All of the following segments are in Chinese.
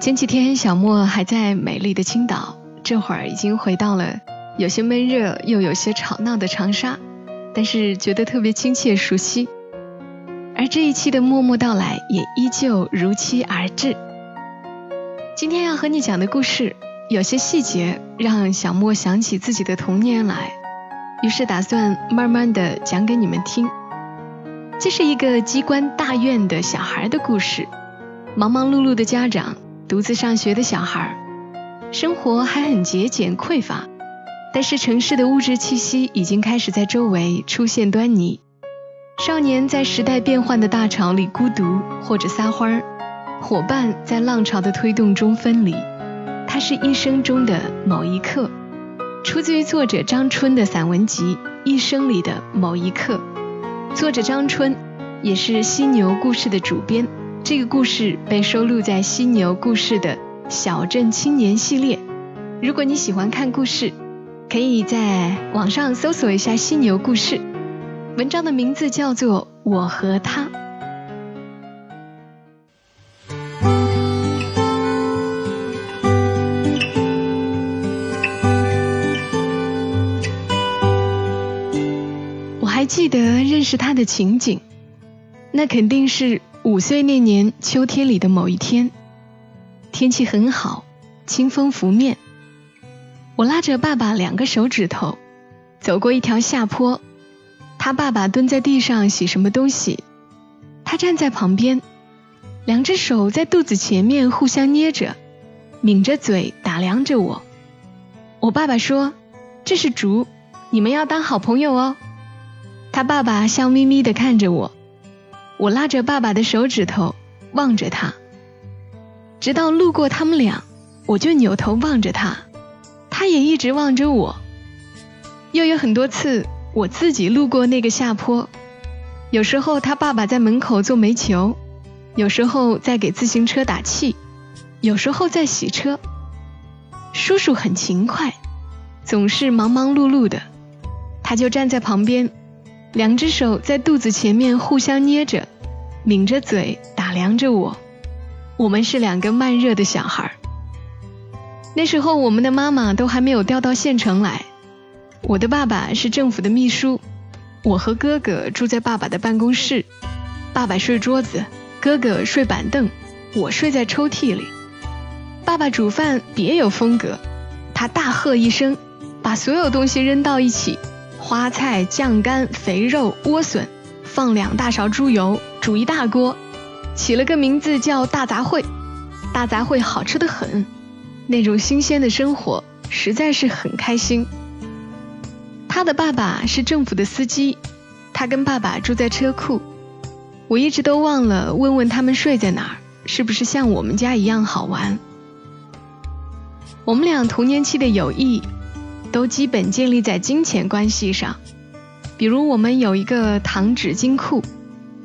前几天小莫还在美丽的青岛，这会儿已经回到了有些闷热又有些吵闹的长沙，但是觉得特别亲切熟悉。而这一期的《默默到来》也依旧如期而至。今天要和你讲的故事，有些细节让小莫想起自己的童年来。于是打算慢慢的讲给你们听。这是一个机关大院的小孩的故事，忙忙碌碌的家长，独自上学的小孩，生活还很节俭匮乏，但是城市的物质气息已经开始在周围出现端倪。少年在时代变幻的大潮里孤独或者撒欢儿，伙伴在浪潮的推动中分离，他是一生中的某一刻。出自于作者张春的散文集《一生里的某一刻》，作者张春也是犀牛故事的主编。这个故事被收录在犀牛故事的小镇青年系列。如果你喜欢看故事，可以在网上搜索一下犀牛故事。文章的名字叫做《我和他》。我还记得认识他的情景，那肯定是五岁那年秋天里的某一天，天气很好，清风拂面。我拉着爸爸两个手指头，走过一条下坡，他爸爸蹲在地上洗什么东西，他站在旁边，两只手在肚子前面互相捏着，抿着嘴打量着我。我爸爸说：“这是竹，你们要当好朋友哦。”他爸爸笑眯眯地看着我，我拉着爸爸的手指头望着他，直到路过他们俩，我就扭头望着他，他也一直望着我。又有很多次我自己路过那个下坡，有时候他爸爸在门口做煤球，有时候在给自行车打气，有时候在洗车。叔叔很勤快，总是忙忙碌碌的，他就站在旁边。两只手在肚子前面互相捏着，抿着嘴打量着我。我们是两个慢热的小孩。那时候我们的妈妈都还没有调到县城来。我的爸爸是政府的秘书，我和哥哥住在爸爸的办公室。爸爸睡桌子，哥哥睡板凳，我睡在抽屉里。爸爸煮饭别有风格，他大喝一声，把所有东西扔到一起。花菜、酱干、肥肉、莴笋，放两大勺猪油，煮一大锅，起了个名字叫大杂烩。大杂烩好吃的很，那种新鲜的生活实在是很开心。他的爸爸是政府的司机，他跟爸爸住在车库。我一直都忘了问问他们睡在哪儿，是不是像我们家一样好玩。我们俩童年期的友谊。都基本建立在金钱关系上，比如我们有一个糖纸金库，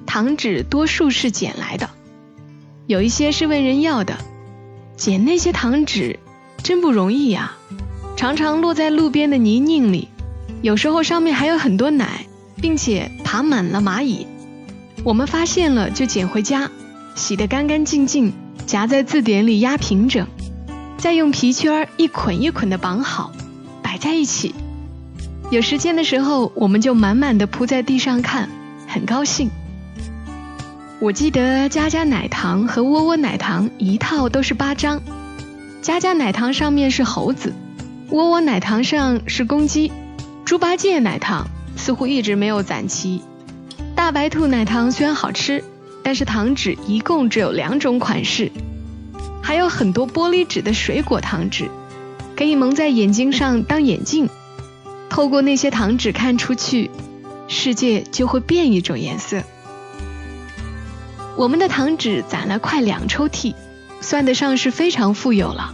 糖纸多数是捡来的，有一些是问人要的。捡那些糖纸真不容易呀，常常落在路边的泥泞里，有时候上面还有很多奶，并且爬满了蚂蚁。我们发现了就捡回家，洗得干干净净，夹在字典里压平整，再用皮圈一捆一捆的绑好。摆在一起，有时间的时候，我们就满满的铺在地上看，很高兴。我记得家家奶糖和窝窝奶糖一套都是八张，家家奶糖上面是猴子，窝窝奶糖上是公鸡，猪八戒奶糖似乎一直没有攒齐。大白兔奶糖虽然好吃，但是糖纸一共只有两种款式，还有很多玻璃纸的水果糖纸。可以蒙在眼睛上当眼镜，透过那些糖纸看出去，世界就会变一种颜色。我们的糖纸攒了快两抽屉，算得上是非常富有了。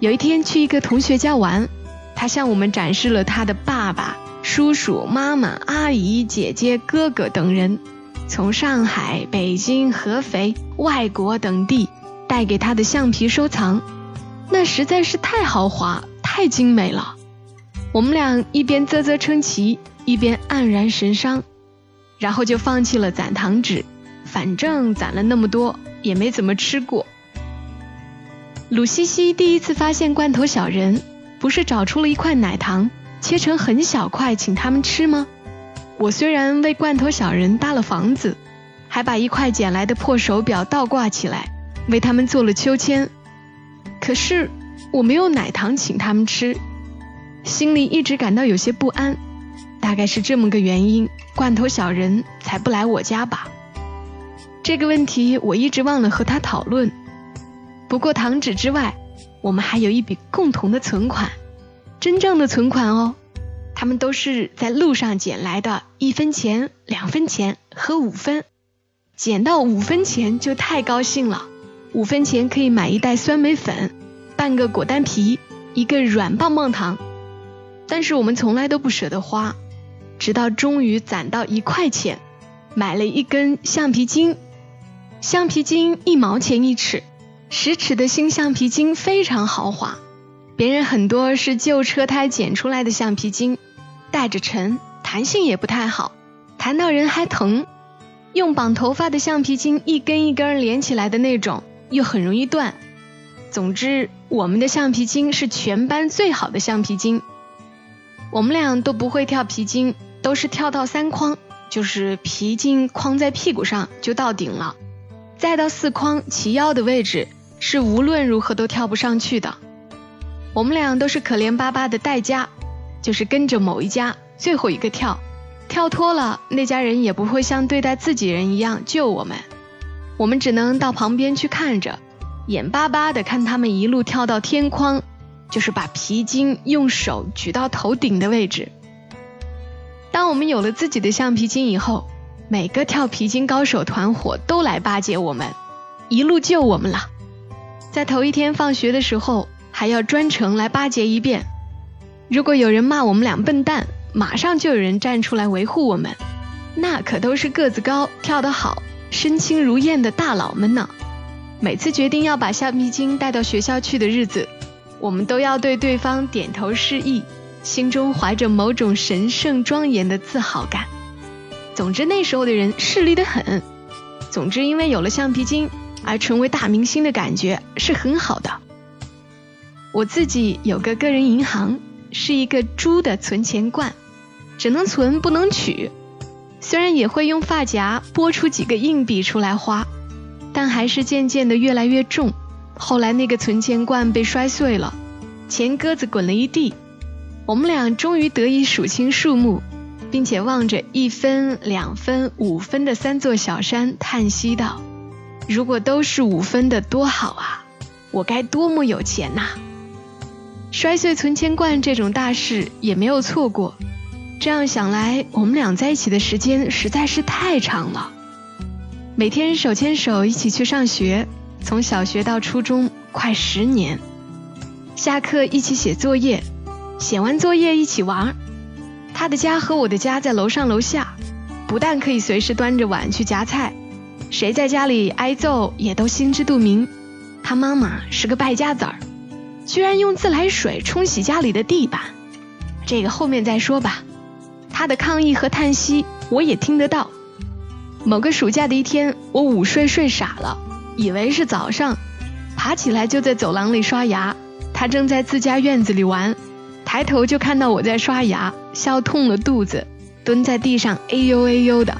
有一天去一个同学家玩，他向我们展示了他的爸爸、叔叔、妈妈、阿姨、姐姐、哥哥等人从上海、北京、合肥、外国等地带给他的橡皮收藏，那实在是太豪华、太精美了。我们俩一边啧啧称奇，一边黯然神伤，然后就放弃了攒糖纸，反正攒了那么多也没怎么吃过。鲁西西第一次发现罐头小人，不是找出了一块奶糖，切成很小块请他们吃吗？我虽然为罐头小人搭了房子，还把一块捡来的破手表倒挂起来，为他们做了秋千，可是我没有奶糖请他们吃，心里一直感到有些不安。大概是这么个原因，罐头小人才不来我家吧？这个问题我一直忘了和他讨论。不过糖纸之外，我们还有一笔共同的存款，真正的存款哦。他们都是在路上捡来的，一分钱、两分钱和五分。捡到五分钱就太高兴了，五分钱可以买一袋酸梅粉、半个果丹皮、一个软棒棒糖。但是我们从来都不舍得花，直到终于攒到一块钱，买了一根橡皮筋。橡皮筋一毛钱一尺。十尺的新橡皮筋非常豪华，别人很多是旧车胎剪出来的橡皮筋，带着沉，弹性也不太好，弹到人还疼。用绑头发的橡皮筋一根一根连起来的那种，又很容易断。总之，我们的橡皮筋是全班最好的橡皮筋。我们俩都不会跳皮筋，都是跳到三框，就是皮筋框在屁股上就到顶了，再到四框齐腰的位置。是无论如何都跳不上去的。我们俩都是可怜巴巴的代家，就是跟着某一家最后一个跳，跳脱了那家人也不会像对待自己人一样救我们，我们只能到旁边去看着，眼巴巴的看他们一路跳到天框，就是把皮筋用手举到头顶的位置。当我们有了自己的橡皮筋以后，每个跳皮筋高手团伙都来巴结我们，一路救我们了。在头一天放学的时候，还要专程来巴结一遍。如果有人骂我们俩笨蛋，马上就有人站出来维护我们。那可都是个子高、跳得好、身轻如燕的大佬们呢。每次决定要把橡皮筋带到学校去的日子，我们都要对对方点头示意，心中怀着某种神圣庄严的自豪感。总之，那时候的人势利得很。总之，因为有了橡皮筋。而成为大明星的感觉是很好的。我自己有个个人银行，是一个猪的存钱罐，只能存不能取。虽然也会用发夹拨出几个硬币出来花，但还是渐渐的越来越重。后来那个存钱罐被摔碎了，钱鸽子滚了一地。我们俩终于得以数清数目，并且望着一分、两分、五分的三座小山，叹息道。如果都是五分的多好啊！我该多么有钱呐！摔碎存钱罐这种大事也没有错过。这样想来，我们俩在一起的时间实在是太长了。每天手牵手一起去上学，从小学到初中，快十年。下课一起写作业，写完作业一起玩。他的家和我的家在楼上楼下，不但可以随时端着碗去夹菜。谁在家里挨揍也都心知肚明。他妈妈是个败家子儿，居然用自来水冲洗家里的地板，这个后面再说吧。他的抗议和叹息我也听得到。某个暑假的一天，我午睡睡傻了，以为是早上，爬起来就在走廊里刷牙。他正在自家院子里玩，抬头就看到我在刷牙，笑痛了肚子，蹲在地上哎呦哎呦的。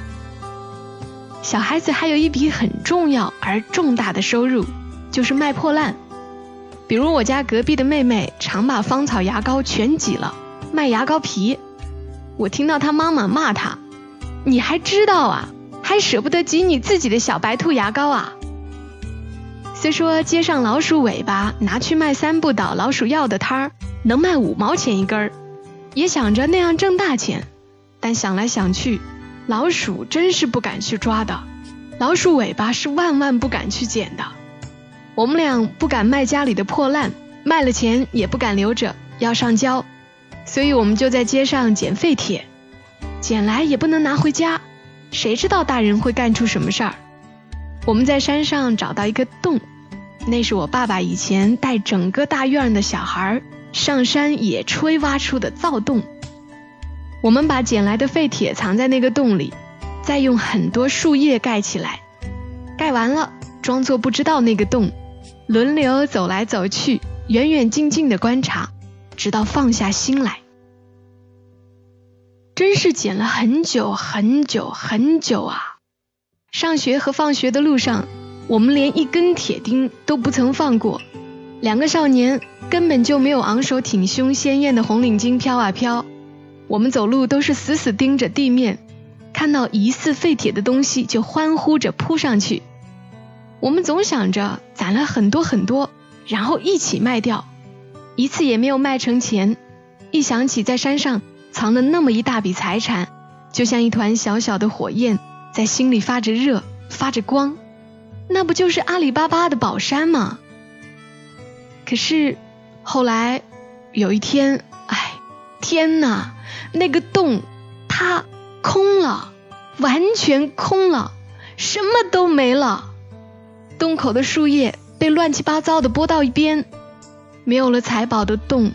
小孩子还有一笔很重要而重大的收入，就是卖破烂。比如我家隔壁的妹妹常把芳草牙膏全挤了，卖牙膏皮。我听到他妈妈骂他：“你还知道啊？还舍不得挤你自己的小白兔牙膏啊？”虽说街上老鼠尾巴拿去卖三不倒老鼠药的摊儿能卖五毛钱一根儿，也想着那样挣大钱，但想来想去。老鼠真是不敢去抓的，老鼠尾巴是万万不敢去捡的。我们俩不敢卖家里的破烂，卖了钱也不敢留着，要上交，所以我们就在街上捡废铁，捡来也不能拿回家，谁知道大人会干出什么事儿？我们在山上找到一个洞，那是我爸爸以前带整个大院的小孩上山野炊挖出的灶洞。我们把捡来的废铁藏在那个洞里，再用很多树叶盖起来，盖完了装作不知道那个洞，轮流走来走去，远远近近的观察，直到放下心来。真是捡了很久很久很久啊！上学和放学的路上，我们连一根铁钉都不曾放过。两个少年根本就没有昂首挺胸、鲜艳的红领巾飘啊飘。我们走路都是死死盯着地面，看到疑似废铁的东西就欢呼着扑上去。我们总想着攒了很多很多，然后一起卖掉，一次也没有卖成钱。一想起在山上藏了那么一大笔财产，就像一团小小的火焰。在心里发着热，发着光，那不就是阿里巴巴的宝山吗？可是后来有一天，哎，天哪，那个洞它空了，完全空了，什么都没了。洞口的树叶被乱七八糟的拨到一边，没有了财宝的洞，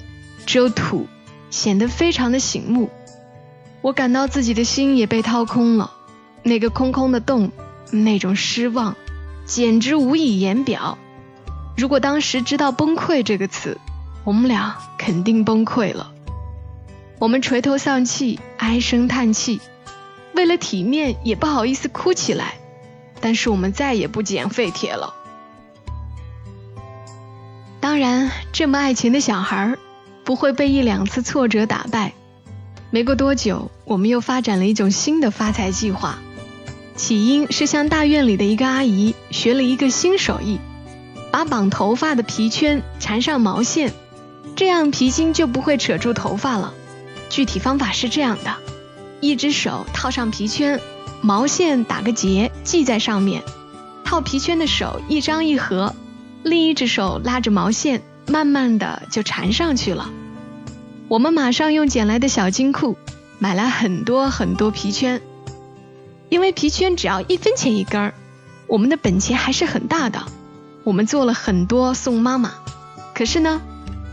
只有土，显得非常的醒目。我感到自己的心也被掏空了。那个空空的洞，那种失望，简直无以言表。如果当时知道“崩溃”这个词，我们俩肯定崩溃了。我们垂头丧气，唉声叹气，为了体面也不好意思哭起来。但是我们再也不捡废铁了。当然，这么爱钱的小孩不会被一两次挫折打败。没过多久，我们又发展了一种新的发财计划。起因是向大院里的一个阿姨学了一个新手艺，把绑头发的皮圈缠上毛线，这样皮筋就不会扯住头发了。具体方法是这样的：一只手套上皮圈，毛线打个结系在上面，套皮圈的手一张一合，另一只手拉着毛线，慢慢的就缠上去了。我们马上用捡来的小金库买来很多很多皮圈。因为皮圈只要一分钱一根儿，我们的本钱还是很大的。我们做了很多送妈妈，可是呢，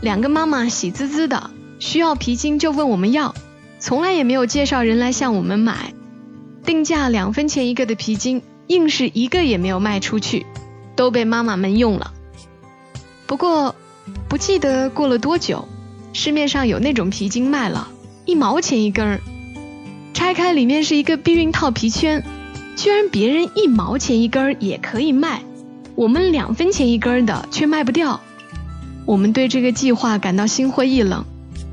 两个妈妈喜滋滋的，需要皮筋就问我们要，从来也没有介绍人来向我们买。定价两分钱一个的皮筋，硬是一个也没有卖出去，都被妈妈们用了。不过，不记得过了多久，市面上有那种皮筋卖了，一毛钱一根儿。拆开里面是一个避孕套皮圈，居然别人一毛钱一根儿也可以卖，我们两分钱一根儿的却卖不掉。我们对这个计划感到心灰意冷，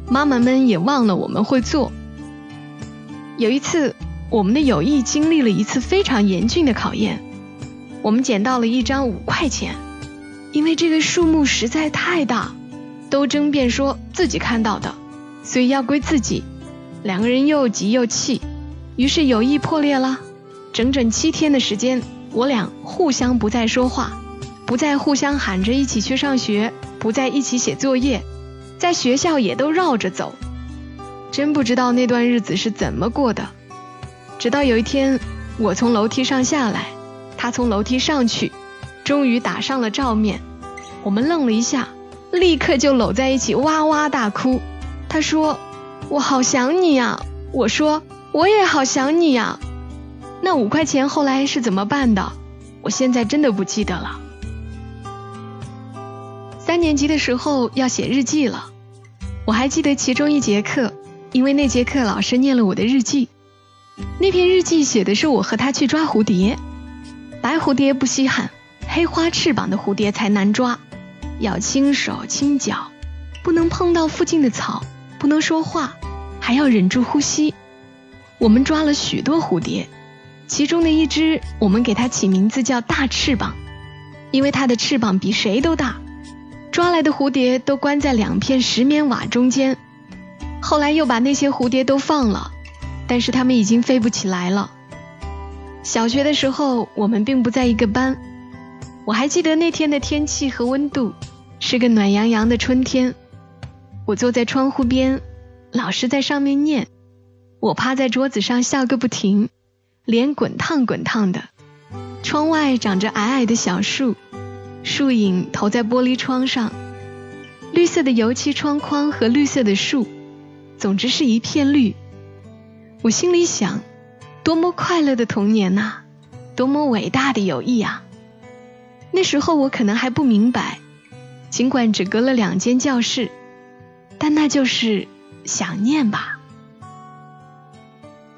妈妈们也忘了我们会做。有一次，我们的友谊经历了一次非常严峻的考验。我们捡到了一张五块钱，因为这个数目实在太大，都争辩说自己看到的，所以要归自己。两个人又急又气，于是友谊破裂了。整整七天的时间，我俩互相不再说话，不再互相喊着一起去上学，不再一起写作业，在学校也都绕着走。真不知道那段日子是怎么过的。直到有一天，我从楼梯上下来，他从楼梯上去，终于打上了照面。我们愣了一下，立刻就搂在一起哇哇大哭。他说。我好想你呀！我说我也好想你呀。那五块钱后来是怎么办的？我现在真的不记得了。三年级的时候要写日记了，我还记得其中一节课，因为那节课老师念了我的日记。那篇日记写的是我和他去抓蝴蝶，白蝴蝶不稀罕，黑花翅膀的蝴蝶才难抓，要轻手轻脚，不能碰到附近的草。不能说话，还要忍住呼吸。我们抓了许多蝴蝶，其中的一只，我们给它起名字叫大翅膀，因为它的翅膀比谁都大。抓来的蝴蝶都关在两片石棉瓦中间。后来又把那些蝴蝶都放了，但是它们已经飞不起来了。小学的时候，我们并不在一个班。我还记得那天的天气和温度，是个暖洋洋的春天，我坐在窗户边，老师在上面念，我趴在桌子上笑个不停，脸滚烫滚烫的。窗外长着矮矮的小树，树影投在玻璃窗上，绿色的油漆窗框和绿色的树，总之是一片绿。我心里想，多么快乐的童年呐，多么伟大的友谊啊！那时候我可能还不明白。尽管只隔了两间教室，但那就是想念吧。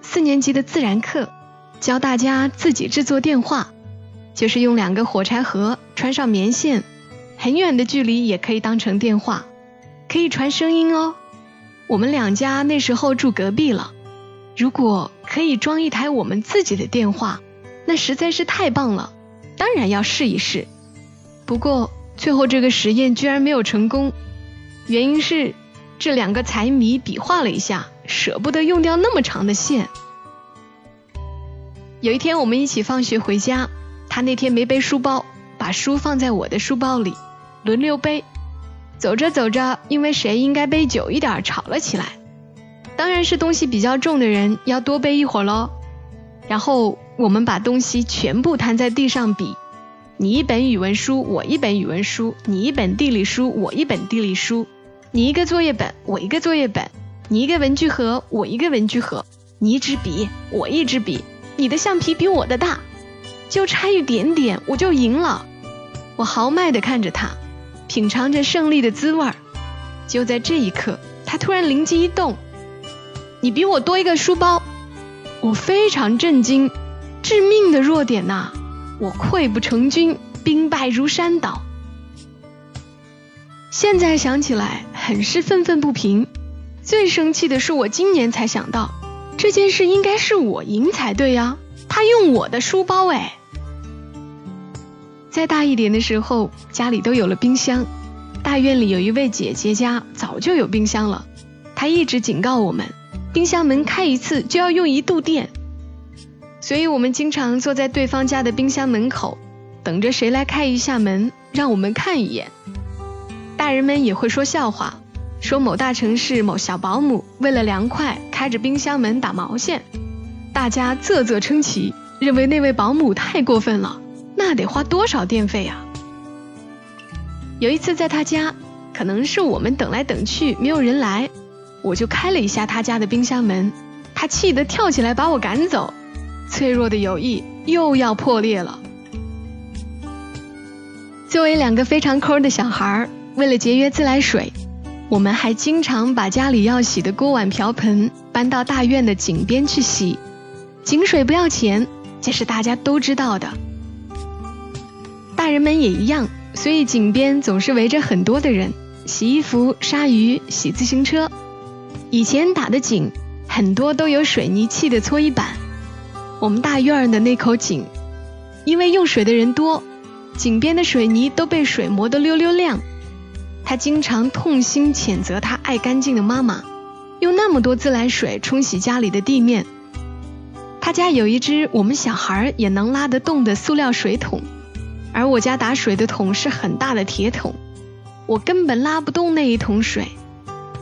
四年级的自然课教大家自己制作电话，就是用两个火柴盒穿上棉线，很远的距离也可以当成电话，可以传声音哦。我们两家那时候住隔壁了，如果可以装一台我们自己的电话，那实在是太棒了，当然要试一试。不过。最后这个实验居然没有成功，原因是这两个财迷比划了一下，舍不得用掉那么长的线。有一天我们一起放学回家，他那天没背书包，把书放在我的书包里，轮流背。走着走着，因为谁应该背久一点吵了起来，当然是东西比较重的人要多背一会儿喽。然后我们把东西全部摊在地上比。你一本语文书，我一本语文书；你一本地理书，我一本地理书；你一个作业本，我一个作业本；你一个文具盒，我一个文具盒；你一支笔，我一支笔；你的橡皮比我的大，就差一点点，我就赢了。我豪迈地看着他，品尝着胜利的滋味儿。就在这一刻，他突然灵机一动：“你比我多一个书包。”我非常震惊，致命的弱点呐！我溃不成军，兵败如山倒。现在想起来，很是愤愤不平。最生气的是，我今年才想到，这件事应该是我赢才对呀。他用我的书包哎。再大一点的时候，家里都有了冰箱。大院里有一位姐姐家早就有冰箱了，她一直警告我们，冰箱门开一次就要用一度电。所以我们经常坐在对方家的冰箱门口，等着谁来开一下门，让我们看一眼。大人们也会说笑话，说某大城市某小保姆为了凉快开着冰箱门打毛线，大家啧啧称奇，认为那位保姆太过分了，那得花多少电费啊？有一次在他家，可能是我们等来等去没有人来，我就开了一下他家的冰箱门，他气得跳起来把我赶走。脆弱的友谊又要破裂了。作为两个非常抠的小孩儿，为了节约自来水，我们还经常把家里要洗的锅碗瓢盆搬到大院的井边去洗。井水不要钱，这是大家都知道的。大人们也一样，所以井边总是围着很多的人洗衣服、杀鱼、洗自行车。以前打的井很多都有水泥砌的搓衣板。我们大院儿的那口井，因为用水的人多，井边的水泥都被水磨得溜溜亮。他经常痛心谴责他爱干净的妈妈，用那么多自来水冲洗家里的地面。他家有一只我们小孩也能拉得动的塑料水桶，而我家打水的桶是很大的铁桶，我根本拉不动那一桶水，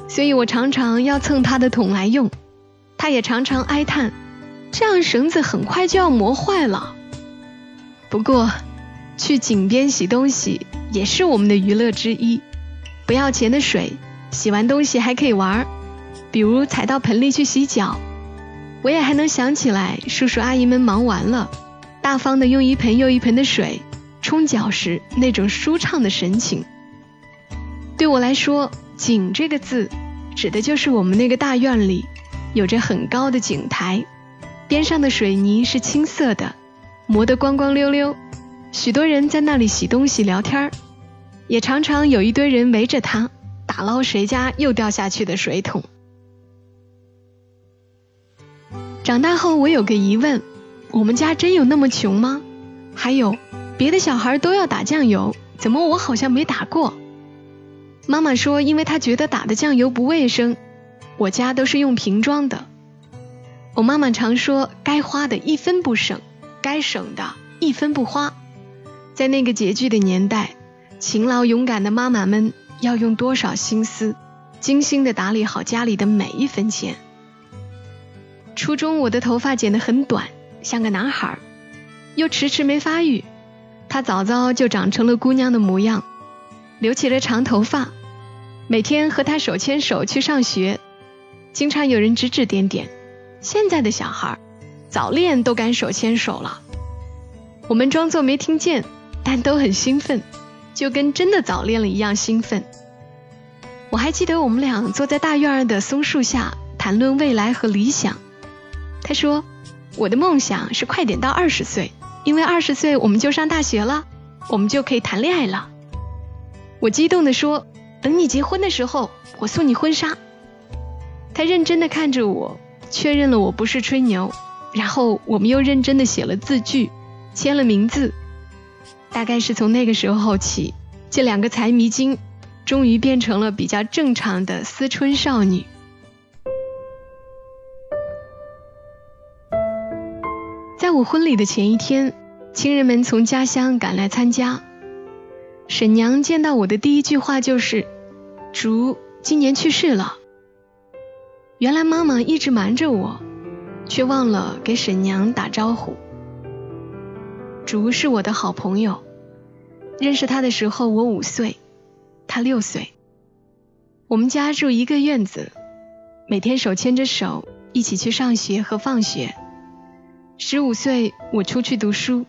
所以我常常要蹭他的桶来用。他也常常哀叹。这样绳子很快就要磨坏了。不过，去井边洗东西也是我们的娱乐之一。不要钱的水，洗完东西还可以玩，比如踩到盆里去洗脚。我也还能想起来，叔叔阿姨们忙完了，大方的用一盆又一盆的水冲脚时那种舒畅的神情。对我来说，井这个字，指的就是我们那个大院里有着很高的井台。边上的水泥是青色的，磨得光光溜溜。许多人在那里洗东西、聊天也常常有一堆人围着它打捞谁家又掉下去的水桶。长大后，我有个疑问：我们家真有那么穷吗？还有，别的小孩都要打酱油，怎么我好像没打过？妈妈说，因为她觉得打的酱油不卫生。我家都是用瓶装的。我妈妈常说：“该花的一分不省，该省的一分不花。”在那个拮据的年代，勤劳勇敢的妈妈们要用多少心思，精心的打理好家里的每一分钱。初中我的头发剪得很短，像个男孩，又迟迟没发育，他早早就长成了姑娘的模样，留起了长头发。每天和他手牵手去上学，经常有人指指点点。现在的小孩，早恋都敢手牵手了。我们装作没听见，但都很兴奋，就跟真的早恋了一样兴奋。我还记得我们俩坐在大院的松树下谈论未来和理想。他说：“我的梦想是快点到二十岁，因为二十岁我们就上大学了，我们就可以谈恋爱了。”我激动地说。等你结婚的时候，我送你婚纱。他认真的看着我，确认了我不是吹牛，然后我们又认真的写了字据，签了名字。大概是从那个时候起，这两个财迷精终于变成了比较正常的思春少女。在我婚礼的前一天，亲人们从家乡赶来参加。沈娘见到我的第一句话就是。竹今年去世了。原来妈妈一直瞒着我，却忘了给沈娘打招呼。竹是我的好朋友，认识他的时候我五岁，他六岁。我们家住一个院子，每天手牵着手一起去上学和放学。十五岁我出去读书，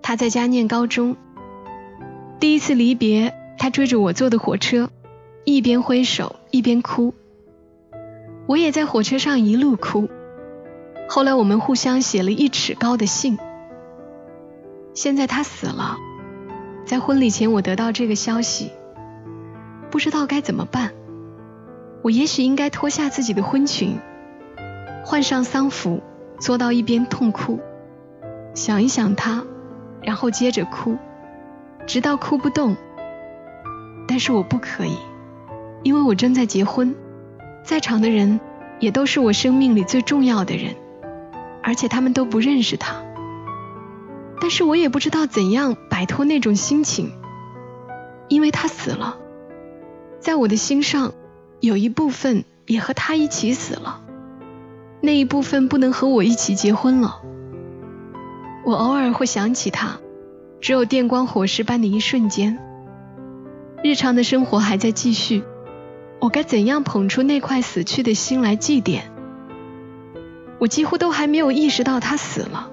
他在家念高中。第一次离别，他追着我坐的火车。一边挥手一边哭，我也在火车上一路哭。后来我们互相写了一尺高的信。现在他死了，在婚礼前我得到这个消息，不知道该怎么办。我也许应该脱下自己的婚裙，换上丧服，坐到一边痛哭，想一想他，然后接着哭，直到哭不动。但是我不可以。因为我正在结婚，在场的人也都是我生命里最重要的人，而且他们都不认识他。但是我也不知道怎样摆脱那种心情，因为他死了，在我的心上有一部分也和他一起死了，那一部分不能和我一起结婚了。我偶尔会想起他，只有电光火石般的一瞬间。日常的生活还在继续。我该怎样捧出那块死去的心来祭奠？我几乎都还没有意识到他死了，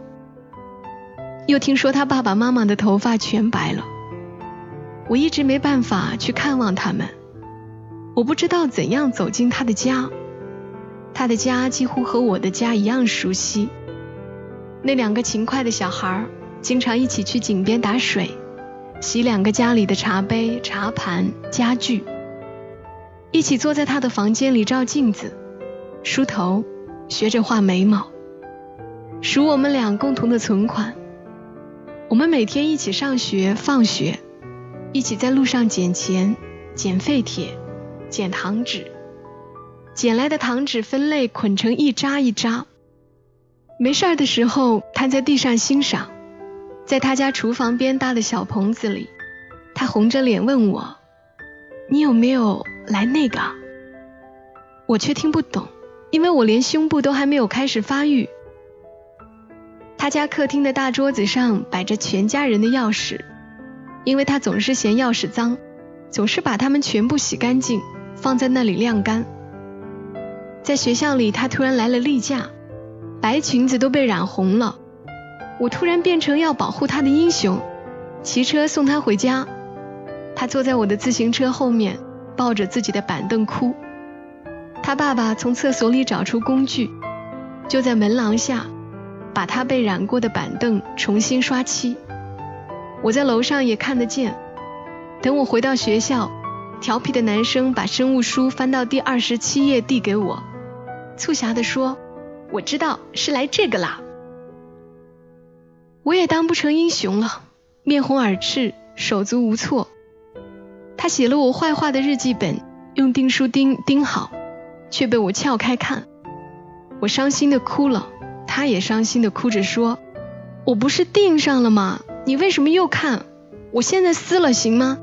又听说他爸爸妈妈的头发全白了。我一直没办法去看望他们，我不知道怎样走进他的家。他的家几乎和我的家一样熟悉。那两个勤快的小孩经常一起去井边打水，洗两个家里的茶杯、茶盘、家具。一起坐在他的房间里照镜子，梳头，学着画眉毛，数我们俩共同的存款。我们每天一起上学放学，一起在路上捡钱、捡废铁、捡糖纸，捡来的糖纸分类捆成一扎一扎。没事儿的时候瘫在地上欣赏。在他家厨房边搭的小棚子里，他红着脸问我：“你有没有？”来那个，我却听不懂，因为我连胸部都还没有开始发育。他家客厅的大桌子上摆着全家人的钥匙，因为他总是嫌钥匙脏，总是把它们全部洗干净，放在那里晾干。在学校里，他突然来了例假，白裙子都被染红了，我突然变成要保护他的英雄，骑车送他回家。他坐在我的自行车后面。抱着自己的板凳哭，他爸爸从厕所里找出工具，就在门廊下把他被染过的板凳重新刷漆。我在楼上也看得见。等我回到学校，调皮的男生把生物书翻到第二十七页递给我，促狭地说：“我知道是来这个啦。”我也当不成英雄了，面红耳赤，手足无措。他写了我坏话的日记本，用订书钉钉好，却被我撬开看。我伤心的哭了，他也伤心的哭着说：“我不是订上了吗？你为什么又看？我现在撕了行吗？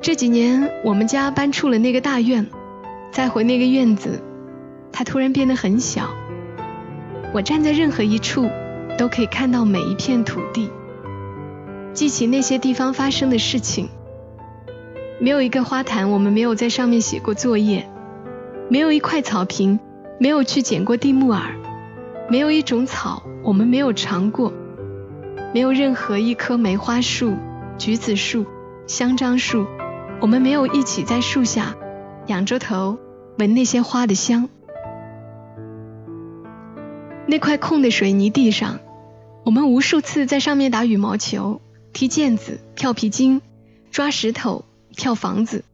这几年我们家搬出了那个大院，再回那个院子，它突然变得很小。我站在任何一处，都可以看到每一片土地，记起那些地方发生的事情。没有一个花坛，我们没有在上面写过作业；没有一块草坪，没有去捡过地木耳；没有一种草，我们没有尝过；没有任何一棵梅花树、橘子树、香樟树。我们没有一起在树下仰着头闻那些花的香。那块空的水泥地上，我们无数次在上面打羽毛球、踢毽子、跳皮筋、抓石头、跳房子。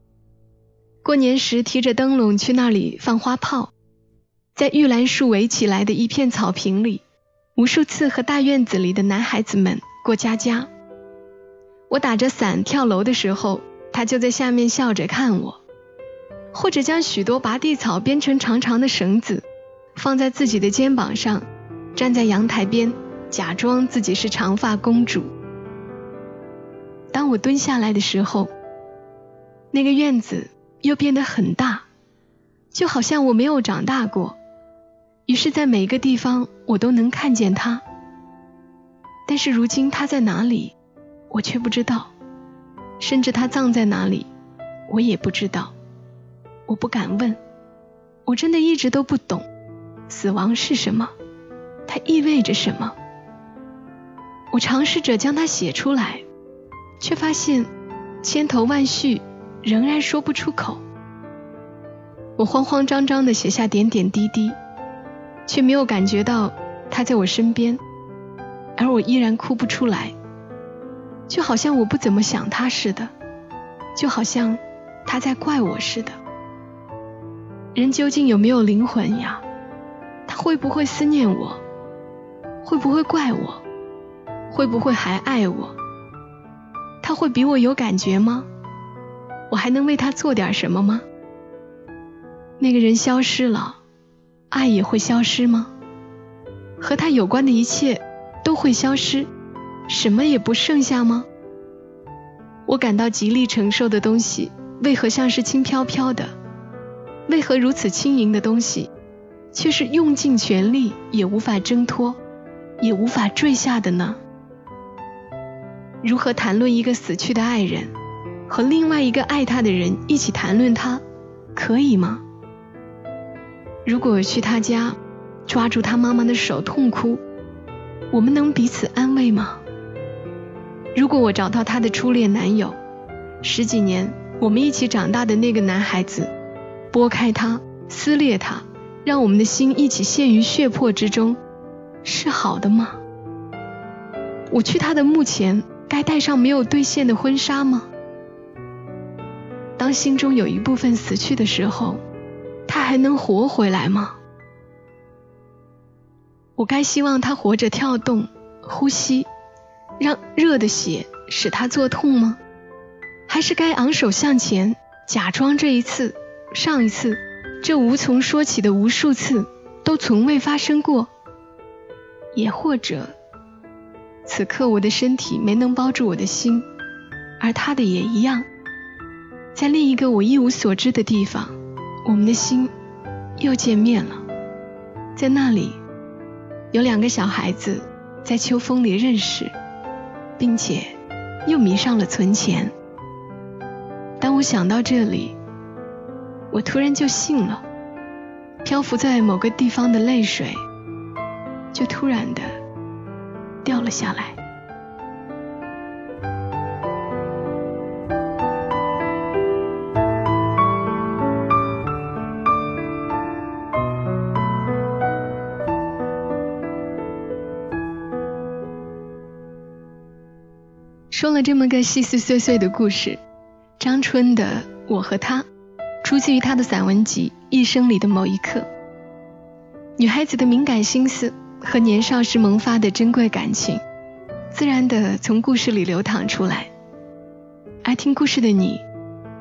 过年时提着灯笼去那里放花炮，在玉兰树围起来的一片草坪里，无数次和大院子里的男孩子们过家家。我打着伞跳楼的时候。他就在下面笑着看我，或者将许多拔地草编成长长的绳子，放在自己的肩膀上，站在阳台边，假装自己是长发公主。当我蹲下来的时候，那个院子又变得很大，就好像我没有长大过。于是，在每一个地方，我都能看见他。但是如今他在哪里，我却不知道。甚至他葬在哪里，我也不知道。我不敢问，我真的一直都不懂，死亡是什么，它意味着什么。我尝试着将它写出来，却发现千头万绪，仍然说不出口。我慌慌张张地写下点点滴滴，却没有感觉到他在我身边，而我依然哭不出来。就好像我不怎么想他似的，就好像他在怪我似的。人究竟有没有灵魂呀？他会不会思念我？会不会怪我？会不会还爱我？他会比我有感觉吗？我还能为他做点什么吗？那个人消失了，爱也会消失吗？和他有关的一切都会消失？什么也不剩下吗？我感到极力承受的东西，为何像是轻飘飘的？为何如此轻盈的东西，却是用尽全力也无法挣脱，也无法坠下的呢？如何谈论一个死去的爱人，和另外一个爱他的人一起谈论他，可以吗？如果我去他家，抓住他妈妈的手痛哭，我们能彼此安慰吗？如果我找到他的初恋男友，十几年我们一起长大的那个男孩子，拨开他，撕裂他，让我们的心一起陷于血泊之中，是好的吗？我去他的墓前，该戴上没有兑现的婚纱吗？当心中有一部分死去的时候，他还能活回来吗？我该希望他活着跳动，呼吸。让热的血使他作痛吗？还是该昂首向前，假装这一次、上一次、这无从说起的无数次都从未发生过？也或者，此刻我的身体没能包住我的心，而他的也一样，在另一个我一无所知的地方，我们的心又见面了。在那里，有两个小孩子在秋风里认识。并且又迷上了存钱。当我想到这里，我突然就信了，漂浮在某个地方的泪水就突然的掉了下来。说了这么个细细碎碎的故事，张春的《我和他》出自于他的散文集《一生里的某一刻》。女孩子的敏感心思和年少时萌发的珍贵感情，自然的从故事里流淌出来。爱听故事的你，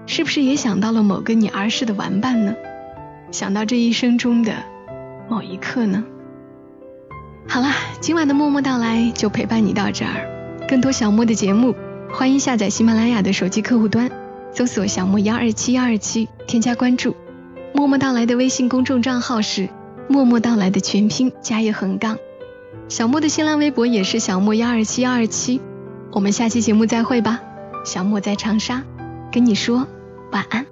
是不是也想到了某个你儿时的玩伴呢？想到这一生中的某一刻呢？好了，今晚的默默到来就陪伴你到这儿。更多小莫的节目，欢迎下载喜马拉雅的手机客户端。搜索“小莫幺二七幺二七”，添加关注。默默到来的微信公众账号是“默默到来”的全拼加一横杠。小莫的新浪微博也是小莫幺二七幺二七。我们下期节目再会吧。小莫在长沙，跟你说晚安。